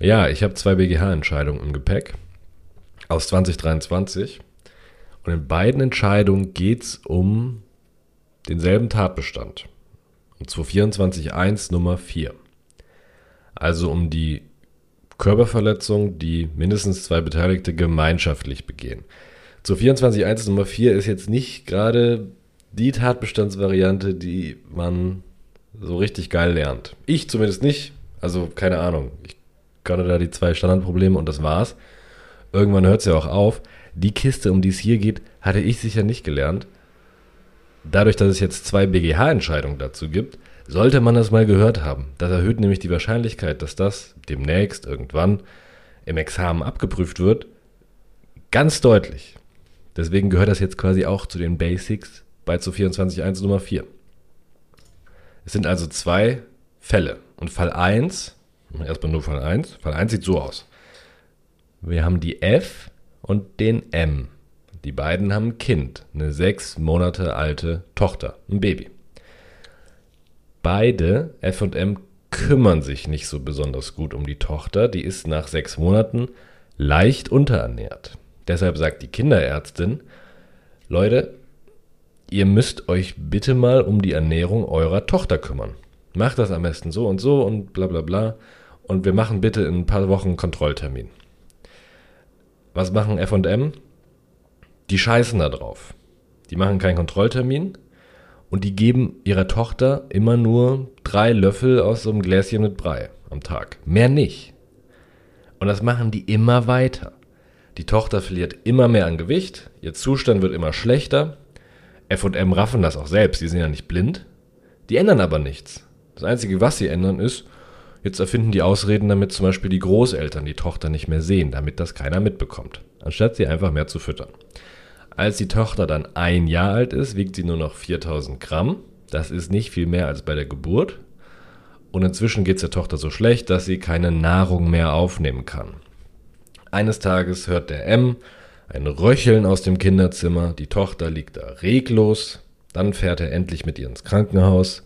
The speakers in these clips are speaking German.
Ja, ich habe zwei BGH-Entscheidungen im Gepäck aus 2023. Und in beiden Entscheidungen geht es um denselben Tatbestand. Und zwar 24.1 Nummer 4. Also um die Körperverletzung, die mindestens zwei Beteiligte gemeinschaftlich begehen. Zu 24.1 Nummer 4 ist jetzt nicht gerade die Tatbestandsvariante, die man so richtig geil lernt. Ich zumindest nicht. Also keine Ahnung. Ich kannte da die zwei Standardprobleme und das war's. Irgendwann hört es ja auch auf. Die Kiste, um die es hier geht, hatte ich sicher nicht gelernt. Dadurch, dass es jetzt zwei BGH-Entscheidungen dazu gibt, sollte man das mal gehört haben. Das erhöht nämlich die Wahrscheinlichkeit, dass das demnächst irgendwann im Examen abgeprüft wird, ganz deutlich. Deswegen gehört das jetzt quasi auch zu den Basics bei zu 24.1 Nummer 4. Es sind also zwei Fälle. Und Fall 1, erstmal nur Fall 1, Fall 1 sieht so aus. Wir haben die F und den M. Die beiden haben ein Kind, eine sechs Monate alte Tochter, ein Baby. Beide, F und M, kümmern sich nicht so besonders gut um die Tochter. Die ist nach sechs Monaten leicht unterernährt. Deshalb sagt die Kinderärztin, Leute, ihr müsst euch bitte mal um die Ernährung eurer Tochter kümmern. Macht das am besten so und so und bla bla bla. Und wir machen bitte in ein paar Wochen einen Kontrolltermin. Was machen FM? Die scheißen da drauf. Die machen keinen Kontrolltermin und die geben ihrer Tochter immer nur drei Löffel aus so einem Gläschen mit Brei am Tag. Mehr nicht. Und das machen die immer weiter. Die Tochter verliert immer mehr an Gewicht, ihr Zustand wird immer schlechter. FM raffen das auch selbst, die sind ja nicht blind. Die ändern aber nichts. Das Einzige, was sie ändern, ist, Jetzt erfinden die Ausreden, damit zum Beispiel die Großeltern die Tochter nicht mehr sehen, damit das keiner mitbekommt, anstatt sie einfach mehr zu füttern. Als die Tochter dann ein Jahr alt ist, wiegt sie nur noch 4000 Gramm. Das ist nicht viel mehr als bei der Geburt. Und inzwischen geht es der Tochter so schlecht, dass sie keine Nahrung mehr aufnehmen kann. Eines Tages hört der M ein Röcheln aus dem Kinderzimmer, die Tochter liegt da reglos, dann fährt er endlich mit ihr ins Krankenhaus.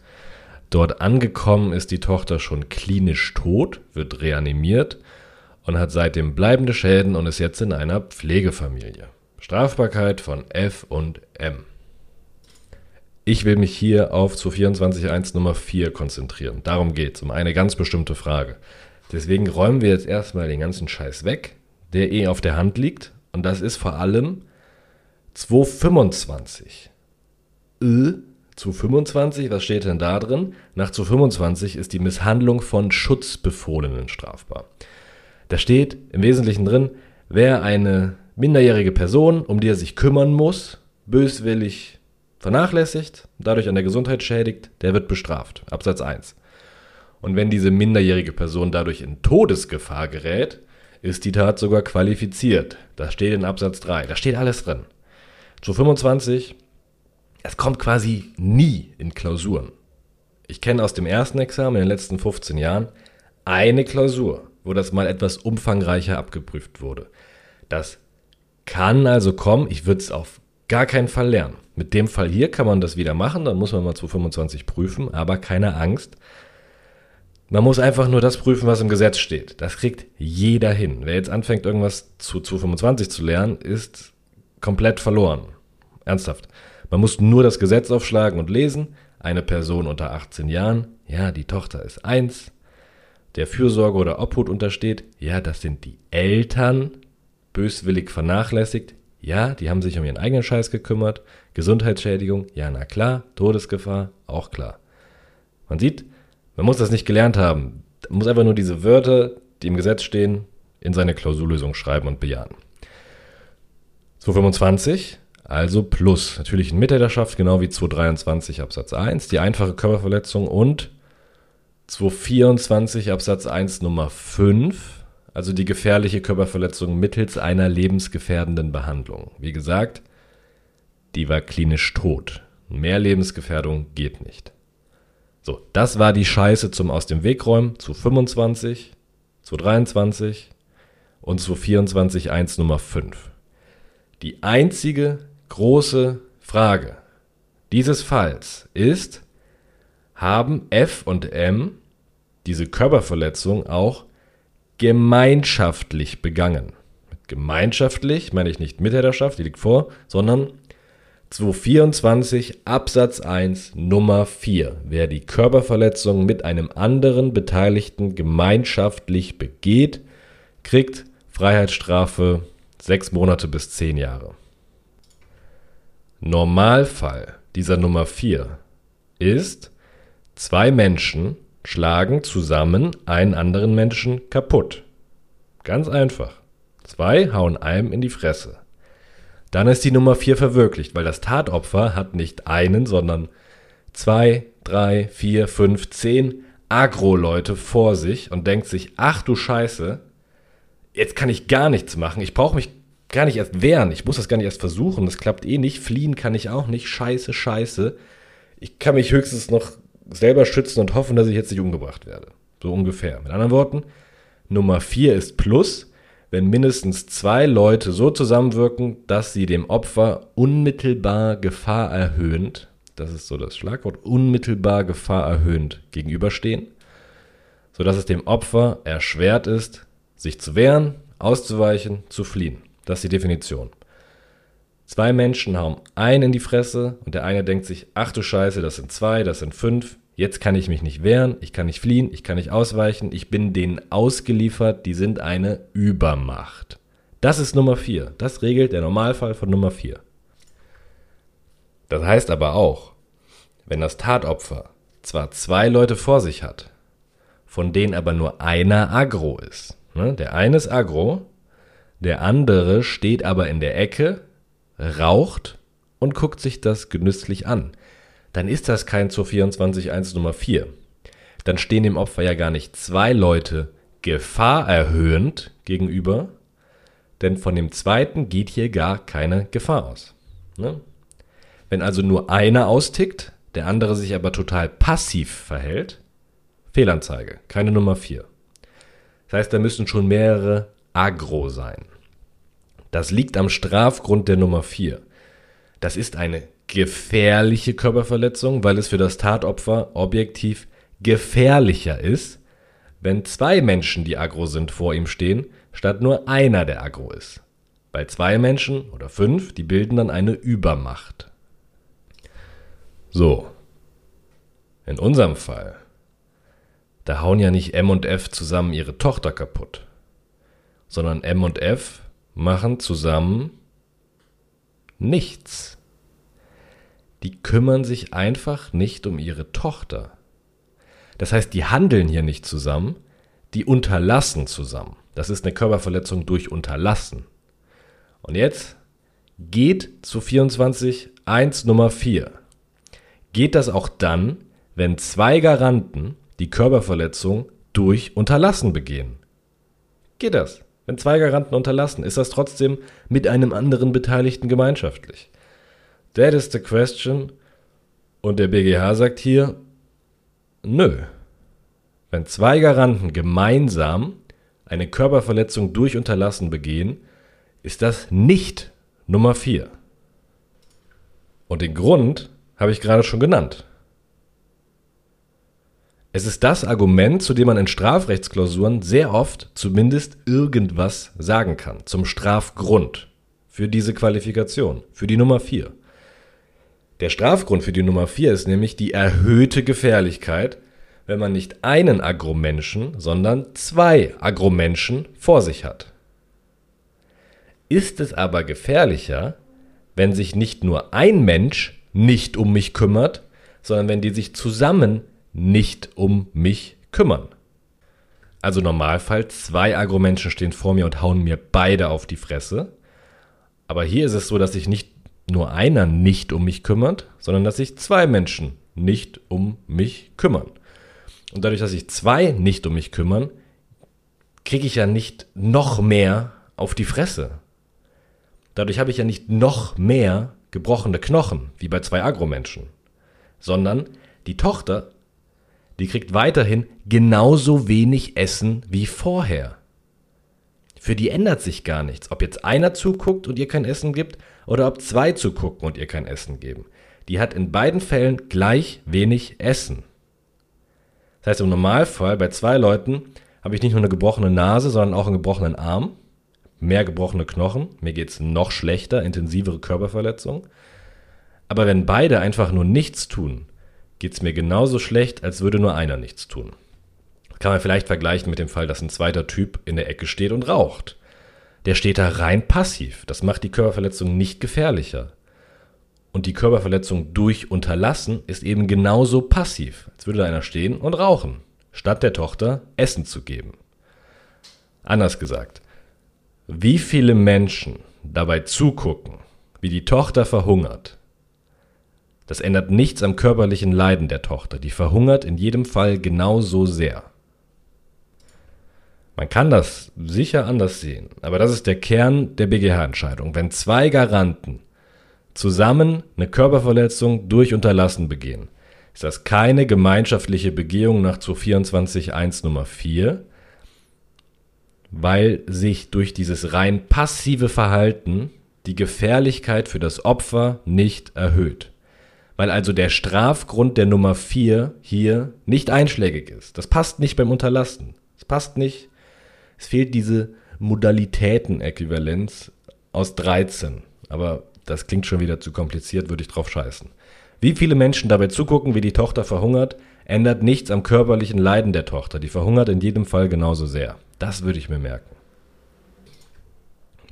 Dort angekommen ist die Tochter schon klinisch tot, wird reanimiert und hat seitdem bleibende Schäden und ist jetzt in einer Pflegefamilie. Strafbarkeit von F und M. Ich will mich hier auf zu 24.1 Nummer 4 konzentrieren. Darum geht es, um eine ganz bestimmte Frage. Deswegen räumen wir jetzt erstmal den ganzen Scheiß weg, der eh auf der Hand liegt. Und das ist vor allem 225. Ö zu 25, was steht denn da drin? Nach zu 25 ist die Misshandlung von Schutzbefohlenen strafbar. Da steht im Wesentlichen drin, wer eine minderjährige Person, um die er sich kümmern muss, böswillig vernachlässigt, dadurch an der Gesundheit schädigt, der wird bestraft. Absatz 1. Und wenn diese minderjährige Person dadurch in Todesgefahr gerät, ist die Tat sogar qualifiziert. Das steht in Absatz 3. Da steht alles drin. Zu 25 es kommt quasi nie in Klausuren. Ich kenne aus dem ersten Examen in den letzten 15 Jahren eine Klausur, wo das mal etwas umfangreicher abgeprüft wurde. Das kann also kommen, ich würde es auf gar keinen Fall lernen. Mit dem Fall hier kann man das wieder machen, dann muss man mal zu 25 prüfen, aber keine Angst. Man muss einfach nur das prüfen, was im Gesetz steht. Das kriegt jeder hin. Wer jetzt anfängt, irgendwas zu 225 zu lernen, ist komplett verloren. Ernsthaft. Man muss nur das Gesetz aufschlagen und lesen. Eine Person unter 18 Jahren, ja, die Tochter ist eins. Der Fürsorge oder Obhut untersteht, ja, das sind die Eltern. Böswillig vernachlässigt, ja, die haben sich um ihren eigenen Scheiß gekümmert. Gesundheitsschädigung, ja, na klar. Todesgefahr, auch klar. Man sieht, man muss das nicht gelernt haben. Man muss einfach nur diese Wörter, die im Gesetz stehen, in seine Klausurlösung schreiben und bejahen. 225 also plus natürlich in Mittäterschaft, genau wie 223 Absatz 1, die einfache Körperverletzung und 224 Absatz 1 Nummer 5, also die gefährliche Körperverletzung mittels einer lebensgefährdenden Behandlung. Wie gesagt, die war klinisch tot. Mehr Lebensgefährdung geht nicht. So, das war die Scheiße zum Aus dem Weg räumen zu 25, zu 23 und zu 24 1 Nummer 5. Die einzige große Frage dieses Falls ist, haben F und M diese Körperverletzung auch gemeinschaftlich begangen. Mit gemeinschaftlich meine ich nicht Mitherrschaft, die liegt vor, sondern 224 Absatz 1 Nummer 4. Wer die Körperverletzung mit einem anderen Beteiligten gemeinschaftlich begeht, kriegt Freiheitsstrafe 6 Monate bis 10 Jahre. Normalfall dieser Nummer 4 ist, zwei Menschen schlagen zusammen einen anderen Menschen kaputt. Ganz einfach. Zwei hauen einem in die Fresse. Dann ist die Nummer 4 verwirklicht, weil das Tatopfer hat nicht einen, sondern zwei, drei, vier, fünf, zehn Agro-Leute vor sich und denkt sich, ach du Scheiße, jetzt kann ich gar nichts machen, ich brauche mich gar nicht erst wehren, ich muss das gar nicht erst versuchen, das klappt eh nicht, fliehen kann ich auch nicht, scheiße, scheiße. Ich kann mich höchstens noch selber schützen und hoffen, dass ich jetzt nicht umgebracht werde. So ungefähr. Mit anderen Worten, Nummer 4 ist Plus, wenn mindestens zwei Leute so zusammenwirken, dass sie dem Opfer unmittelbar Gefahr erhöhend, das ist so das Schlagwort, unmittelbar Gefahr erhöhend gegenüberstehen, sodass es dem Opfer erschwert ist, sich zu wehren, auszuweichen, zu fliehen. Das ist die Definition. Zwei Menschen hauen einen in die Fresse und der eine denkt sich, ach du Scheiße, das sind zwei, das sind fünf, Jetzt kann ich mich nicht wehren, ich kann nicht fliehen, ich kann nicht ausweichen, ich bin denen ausgeliefert, die sind eine Übermacht. Das ist Nummer 4. Das regelt der Normalfall von Nummer 4. Das heißt aber auch, wenn das Tatopfer zwar zwei Leute vor sich hat, von denen aber nur einer agro ist. Ne? Der eine ist agro, der andere steht aber in der Ecke, raucht und guckt sich das genüsslich an dann ist das kein zur 24.1 Nummer 4. Dann stehen dem Opfer ja gar nicht zwei Leute gefahrerhöhend gegenüber, denn von dem zweiten geht hier gar keine Gefahr aus. Ne? Wenn also nur einer austickt, der andere sich aber total passiv verhält, Fehlanzeige, keine Nummer 4. Das heißt, da müssen schon mehrere agro sein. Das liegt am Strafgrund der Nummer 4. Das ist eine gefährliche Körperverletzung, weil es für das Tatopfer objektiv gefährlicher ist, wenn zwei Menschen, die aggro sind, vor ihm stehen, statt nur einer, der aggro ist. Bei zwei Menschen oder fünf, die bilden dann eine Übermacht. So. In unserem Fall, da hauen ja nicht M und F zusammen ihre Tochter kaputt, sondern M und F machen zusammen nichts die kümmern sich einfach nicht um ihre Tochter. Das heißt, die handeln hier nicht zusammen, die unterlassen zusammen. Das ist eine Körperverletzung durch Unterlassen. Und jetzt geht zu 24.1 Nummer 4. Geht das auch dann, wenn zwei Garanten die Körperverletzung durch Unterlassen begehen? Geht das? Wenn zwei Garanten unterlassen, ist das trotzdem mit einem anderen Beteiligten gemeinschaftlich? That is the question. Und der BGH sagt hier, nö. Wenn zwei Garanten gemeinsam eine Körperverletzung durch Unterlassen begehen, ist das nicht Nummer 4. Und den Grund habe ich gerade schon genannt. Es ist das Argument, zu dem man in Strafrechtsklausuren sehr oft zumindest irgendwas sagen kann, zum Strafgrund für diese Qualifikation, für die Nummer 4. Der Strafgrund für die Nummer 4 ist nämlich die erhöhte Gefährlichkeit, wenn man nicht einen Agromenschen, sondern zwei Agromenschen vor sich hat. Ist es aber gefährlicher, wenn sich nicht nur ein Mensch nicht um mich kümmert, sondern wenn die sich zusammen nicht um mich kümmern. Also Normalfall, zwei Agromenschen stehen vor mir und hauen mir beide auf die Fresse. Aber hier ist es so, dass ich nicht nur einer nicht um mich kümmert, sondern dass sich zwei Menschen nicht um mich kümmern. Und dadurch, dass sich zwei nicht um mich kümmern, kriege ich ja nicht noch mehr auf die Fresse. Dadurch habe ich ja nicht noch mehr gebrochene Knochen, wie bei zwei Agromenschen, sondern die Tochter, die kriegt weiterhin genauso wenig Essen wie vorher. Für die ändert sich gar nichts, ob jetzt einer zuguckt und ihr kein Essen gibt oder ob zwei zugucken und ihr kein Essen geben. Die hat in beiden Fällen gleich wenig Essen. Das heißt, im Normalfall bei zwei Leuten habe ich nicht nur eine gebrochene Nase, sondern auch einen gebrochenen Arm, mehr gebrochene Knochen, mir geht es noch schlechter, intensivere Körperverletzungen. Aber wenn beide einfach nur nichts tun, geht es mir genauso schlecht, als würde nur einer nichts tun. Kann man vielleicht vergleichen mit dem Fall, dass ein zweiter Typ in der Ecke steht und raucht. Der steht da rein passiv. Das macht die Körperverletzung nicht gefährlicher. Und die Körperverletzung durch Unterlassen ist eben genauso passiv, als würde da einer stehen und rauchen, statt der Tochter Essen zu geben. Anders gesagt, wie viele Menschen dabei zugucken, wie die Tochter verhungert, das ändert nichts am körperlichen Leiden der Tochter. Die verhungert in jedem Fall genauso sehr. Man kann das sicher anders sehen, aber das ist der Kern der BGH-Entscheidung. Wenn zwei Garanten zusammen eine Körperverletzung durch Unterlassen begehen, ist das keine gemeinschaftliche Begehung nach 224.1 Nummer 4, weil sich durch dieses rein passive Verhalten die Gefährlichkeit für das Opfer nicht erhöht. Weil also der Strafgrund der Nummer 4 hier nicht einschlägig ist. Das passt nicht beim Unterlassen. Es passt nicht. Es fehlt diese Modalitätenäquivalenz aus 13. Aber das klingt schon wieder zu kompliziert, würde ich drauf scheißen. Wie viele Menschen dabei zugucken, wie die Tochter verhungert, ändert nichts am körperlichen Leiden der Tochter. Die verhungert in jedem Fall genauso sehr. Das würde ich mir merken.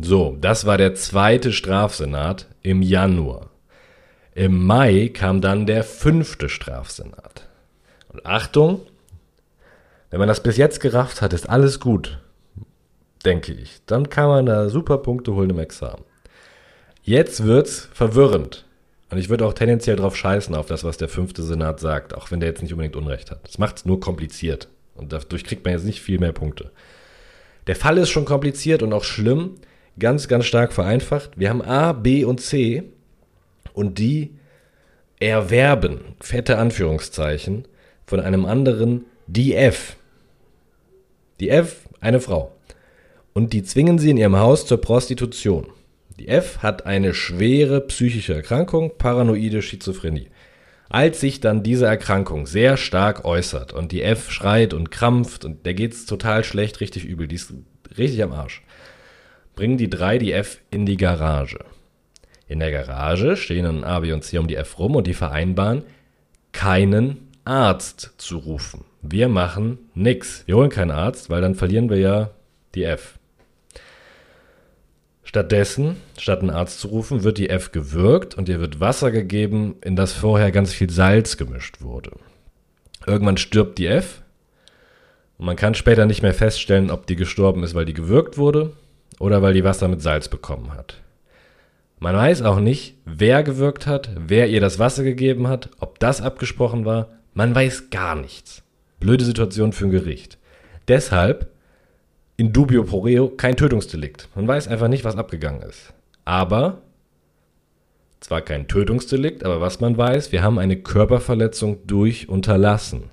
So, das war der zweite Strafsenat im Januar. Im Mai kam dann der fünfte Strafsenat. Und Achtung, wenn man das bis jetzt gerafft hat, ist alles gut, denke ich. Dann kann man da super Punkte holen im Examen. Jetzt wird's verwirrend. Und ich würde auch tendenziell drauf scheißen, auf das, was der fünfte Senat sagt, auch wenn der jetzt nicht unbedingt Unrecht hat. Das macht es nur kompliziert. Und dadurch kriegt man jetzt nicht viel mehr Punkte. Der Fall ist schon kompliziert und auch schlimm, ganz, ganz stark vereinfacht. Wir haben A, B und C und die erwerben, fette Anführungszeichen, von einem anderen die F. Die F, eine Frau. Und die zwingen sie in ihrem Haus zur Prostitution. Die F hat eine schwere psychische Erkrankung, paranoide Schizophrenie. Als sich dann diese Erkrankung sehr stark äußert und die F schreit und krampft und der geht's total schlecht, richtig übel, die ist richtig am Arsch, bringen die drei die F in die Garage. In der Garage stehen dann B und C um die F rum und die vereinbaren, keinen Arzt zu rufen. Wir machen nix. Wir holen keinen Arzt, weil dann verlieren wir ja die F. Stattdessen, statt einen Arzt zu rufen, wird die F gewürgt und ihr wird Wasser gegeben, in das vorher ganz viel Salz gemischt wurde. Irgendwann stirbt die F und man kann später nicht mehr feststellen, ob die gestorben ist, weil die gewürgt wurde oder weil die Wasser mit Salz bekommen hat. Man weiß auch nicht, wer gewirkt hat, wer ihr das Wasser gegeben hat, ob das abgesprochen war. Man weiß gar nichts. Blöde Situation für ein Gericht. Deshalb in dubio pro reo kein Tötungsdelikt. Man weiß einfach nicht, was abgegangen ist. Aber, zwar kein Tötungsdelikt, aber was man weiß, wir haben eine Körperverletzung durch Unterlassen.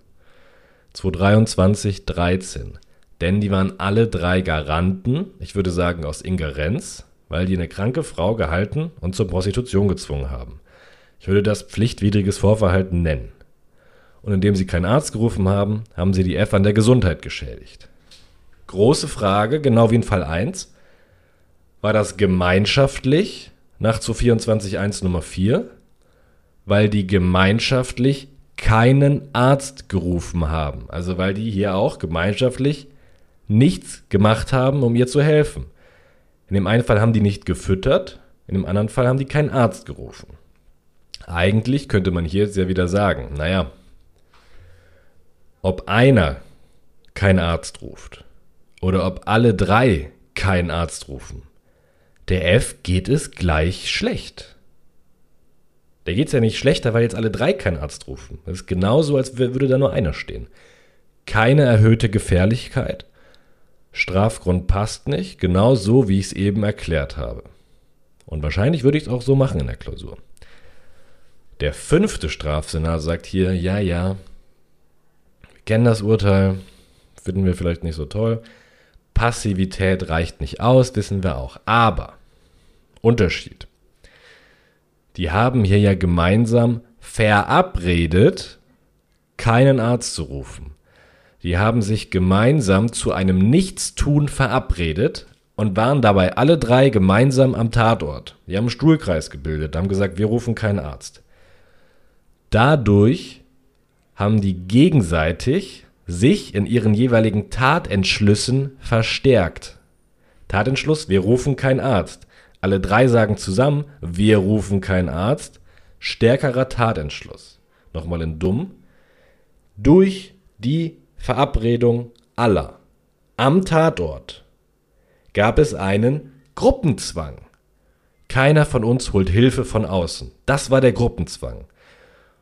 223, 13. Denn die waren alle drei Garanten, ich würde sagen aus Ingerenz, weil die eine kranke Frau gehalten und zur Prostitution gezwungen haben. Ich würde das pflichtwidriges Vorverhalten nennen. Und indem sie keinen Arzt gerufen haben, haben sie die F an der Gesundheit geschädigt. Große Frage, genau wie in Fall 1. War das gemeinschaftlich nach 224.1 Nummer 4? Weil die gemeinschaftlich keinen Arzt gerufen haben. Also weil die hier auch gemeinschaftlich nichts gemacht haben, um ihr zu helfen. In dem einen Fall haben die nicht gefüttert, in dem anderen Fall haben die keinen Arzt gerufen. Eigentlich könnte man hier jetzt ja wieder sagen, naja, ob einer keinen Arzt ruft oder ob alle drei keinen Arzt rufen, der F geht es gleich schlecht. Der geht es ja nicht schlechter, weil jetzt alle drei keinen Arzt rufen. Das ist genauso, als würde da nur einer stehen. Keine erhöhte Gefährlichkeit, Strafgrund passt nicht, genau so, wie ich es eben erklärt habe. Und wahrscheinlich würde ich es auch so machen in der Klausur. Der fünfte Strafsenat sagt hier, ja, ja, wir kennen das Urteil, finden wir vielleicht nicht so toll. Passivität reicht nicht aus, wissen wir auch. Aber, Unterschied. Die haben hier ja gemeinsam verabredet, keinen Arzt zu rufen. Die haben sich gemeinsam zu einem Nichtstun verabredet und waren dabei alle drei gemeinsam am Tatort. Die haben einen Stuhlkreis gebildet, haben gesagt, wir rufen keinen Arzt. Dadurch haben die gegenseitig sich in ihren jeweiligen Tatentschlüssen verstärkt. Tatentschluss, wir rufen keinen Arzt. Alle drei sagen zusammen, wir rufen keinen Arzt. Stärkerer Tatentschluss. Nochmal in dumm. Durch die Verabredung aller am Tatort gab es einen Gruppenzwang. Keiner von uns holt Hilfe von außen. Das war der Gruppenzwang.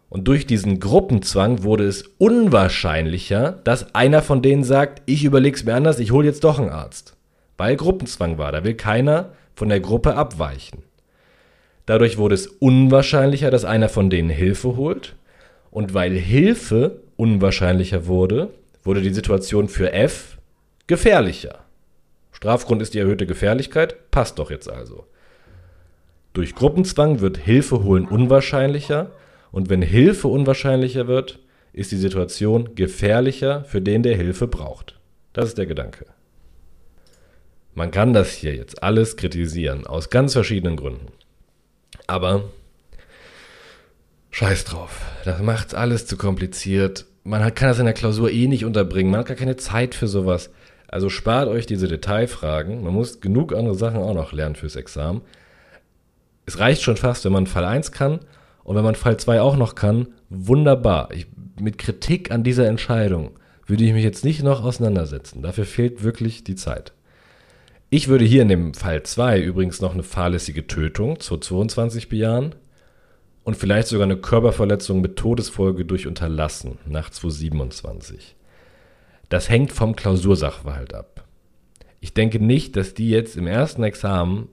Und durch diesen Gruppenzwang wurde es unwahrscheinlicher, dass einer von denen sagt, ich überleg's mir anders, ich hole jetzt doch einen Arzt. Weil Gruppenzwang war, da will keiner von der Gruppe abweichen. Dadurch wurde es unwahrscheinlicher, dass einer von denen Hilfe holt. Und weil Hilfe unwahrscheinlicher wurde, wurde die Situation für F gefährlicher. Strafgrund ist die erhöhte Gefährlichkeit, passt doch jetzt also. Durch Gruppenzwang wird Hilfe holen unwahrscheinlicher und wenn Hilfe unwahrscheinlicher wird, ist die Situation gefährlicher für den, der Hilfe braucht. Das ist der Gedanke. Man kann das hier jetzt alles kritisieren, aus ganz verschiedenen Gründen. Aber scheiß drauf, das macht alles zu kompliziert. Man kann das in der Klausur eh nicht unterbringen, man hat gar keine Zeit für sowas. Also spart euch diese Detailfragen. Man muss genug andere Sachen auch noch lernen fürs Examen. Es reicht schon fast, wenn man Fall 1 kann und wenn man Fall 2 auch noch kann, wunderbar. Ich, mit Kritik an dieser Entscheidung würde ich mich jetzt nicht noch auseinandersetzen. Dafür fehlt wirklich die Zeit. Ich würde hier in dem Fall 2 übrigens noch eine fahrlässige Tötung zu 22 bejahen und vielleicht sogar eine Körperverletzung mit Todesfolge durch Unterlassen nach 227. Das hängt vom Klausursachverhalt ab. Ich denke nicht, dass die jetzt im ersten Examen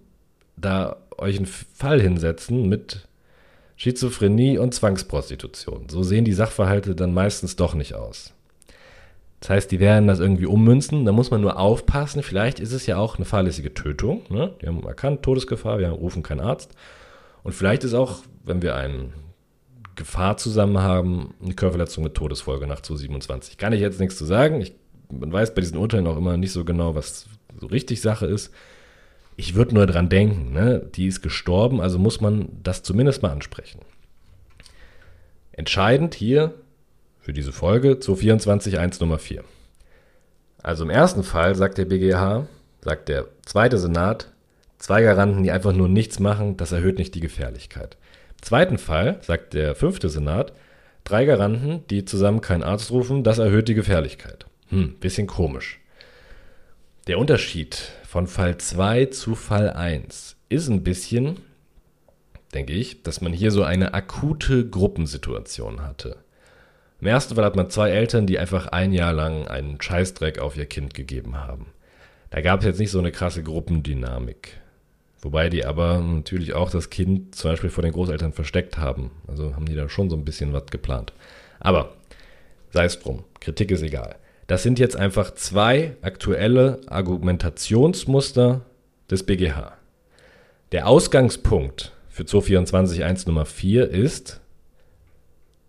da euch einen Fall hinsetzen mit Schizophrenie und Zwangsprostitution. So sehen die Sachverhalte dann meistens doch nicht aus. Das heißt, die werden das irgendwie ummünzen. Da muss man nur aufpassen. Vielleicht ist es ja auch eine fahrlässige Tötung. Ne? Die haben erkannt, Todesgefahr, wir rufen keinen Arzt. Und vielleicht ist auch, wenn wir eine Gefahr zusammen haben, eine Körperverletzung mit Todesfolge nach 227. Kann ich jetzt nichts zu sagen. Ich, man weiß bei diesen Urteilen auch immer nicht so genau, was so richtig Sache ist. Ich würde nur dran denken, ne? die ist gestorben, also muss man das zumindest mal ansprechen. Entscheidend hier für diese Folge 224.1 Nummer 4. Also im ersten Fall sagt der BGH, sagt der zweite Senat, zwei Garanten, die einfach nur nichts machen, das erhöht nicht die Gefährlichkeit. Im zweiten Fall sagt der fünfte Senat, drei Garanten, die zusammen keinen Arzt rufen, das erhöht die Gefährlichkeit. Hm, bisschen komisch. Der Unterschied von Fall 2 zu Fall 1 ist ein bisschen, denke ich, dass man hier so eine akute Gruppensituation hatte. Im ersten Fall hat man zwei Eltern, die einfach ein Jahr lang einen Scheißdreck auf ihr Kind gegeben haben. Da gab es jetzt nicht so eine krasse Gruppendynamik. Wobei die aber natürlich auch das Kind zum Beispiel vor den Großeltern versteckt haben. Also haben die da schon so ein bisschen was geplant. Aber sei es drum, Kritik ist egal. Das sind jetzt einfach zwei aktuelle Argumentationsmuster des BGH. Der Ausgangspunkt für 224.1 Nummer 4 ist,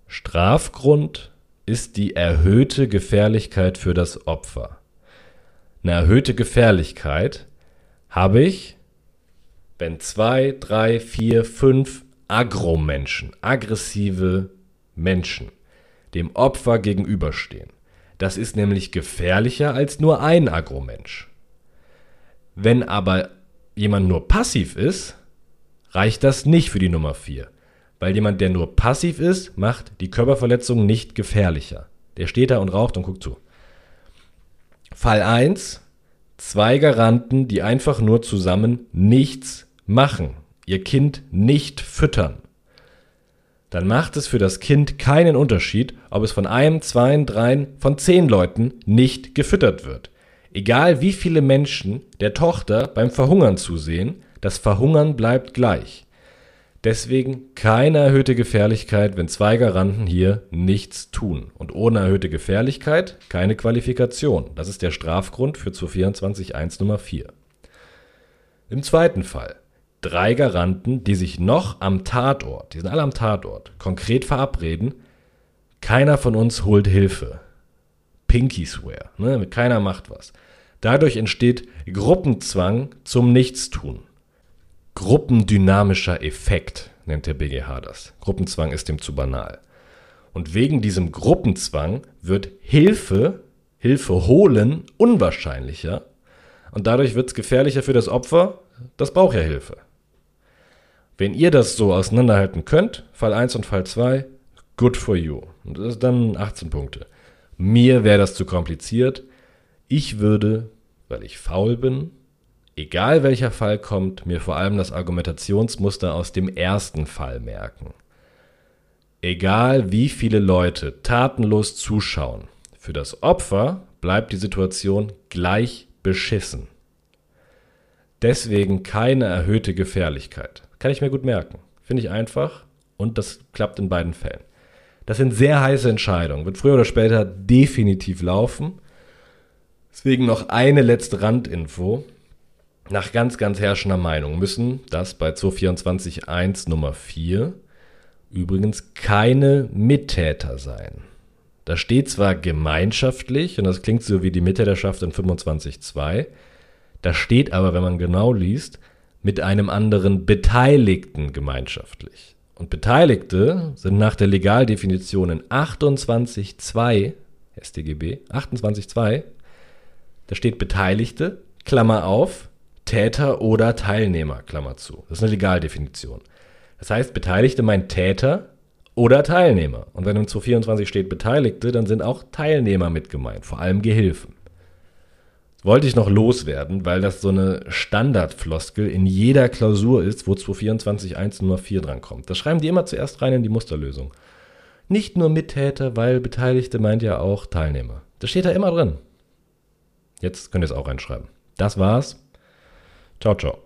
Strafgrund ist die erhöhte Gefährlichkeit für das Opfer. Eine erhöhte Gefährlichkeit habe ich, wenn zwei, drei, vier, fünf Agromenschen, aggressive Menschen dem Opfer gegenüberstehen. Das ist nämlich gefährlicher als nur ein Agromensch. Wenn aber jemand nur passiv ist, reicht das nicht für die Nummer 4. Weil jemand, der nur passiv ist, macht die Körperverletzung nicht gefährlicher. Der steht da und raucht und guckt zu. Fall 1. Zwei Garanten, die einfach nur zusammen nichts machen. Ihr Kind nicht füttern dann macht es für das Kind keinen Unterschied, ob es von einem, zwei, dreien, von zehn Leuten nicht gefüttert wird. Egal wie viele Menschen der Tochter beim Verhungern zusehen, das Verhungern bleibt gleich. Deswegen keine erhöhte Gefährlichkeit, wenn zwei Garanten hier nichts tun. Und ohne erhöhte Gefährlichkeit keine Qualifikation. Das ist der Strafgrund für 224.1 Nummer 4. Im zweiten Fall drei Garanten, die sich noch am Tatort, die sind alle am Tatort, konkret verabreden, keiner von uns holt Hilfe. Pinky Swear. Ne? Keiner macht was. Dadurch entsteht Gruppenzwang zum Nichtstun. Gruppendynamischer Effekt nennt der BGH das. Gruppenzwang ist dem zu banal. Und wegen diesem Gruppenzwang wird Hilfe, Hilfe holen, unwahrscheinlicher. Und dadurch wird es gefährlicher für das Opfer, das braucht ja Hilfe. Wenn ihr das so auseinanderhalten könnt, Fall 1 und Fall 2, good for you. Und das ist dann 18 Punkte. Mir wäre das zu kompliziert. Ich würde, weil ich faul bin, egal welcher Fall kommt, mir vor allem das Argumentationsmuster aus dem ersten Fall merken. Egal wie viele Leute tatenlos zuschauen, für das Opfer bleibt die Situation gleich beschissen. Deswegen keine erhöhte Gefährlichkeit. Kann ich mir gut merken. Finde ich einfach und das klappt in beiden Fällen. Das sind sehr heiße Entscheidungen. Wird früher oder später definitiv laufen. Deswegen noch eine letzte Randinfo. Nach ganz, ganz herrschender Meinung müssen das bei 224.1 Nummer 4 übrigens keine Mittäter sein. Da steht zwar gemeinschaftlich, und das klingt so wie die Mittäterschaft in 25.2, da steht aber, wenn man genau liest, mit einem anderen Beteiligten gemeinschaftlich. Und Beteiligte sind nach der Legaldefinition in 28.2 StGB, 28.2, da steht Beteiligte, Klammer auf, Täter oder Teilnehmer, Klammer zu. Das ist eine Legaldefinition. Das heißt, Beteiligte meint Täter oder Teilnehmer. Und wenn im 224 steht Beteiligte, dann sind auch Teilnehmer mit gemeint, vor allem Gehilfen. Wollte ich noch loswerden, weil das so eine Standardfloskel in jeder Klausur ist, wo 224 1 Nummer 4 drankommt. Das schreiben die immer zuerst rein in die Musterlösung. Nicht nur Mittäter, weil Beteiligte meint ja auch Teilnehmer. Das steht da immer drin. Jetzt könnt ihr es auch reinschreiben. Das war's. Ciao, ciao.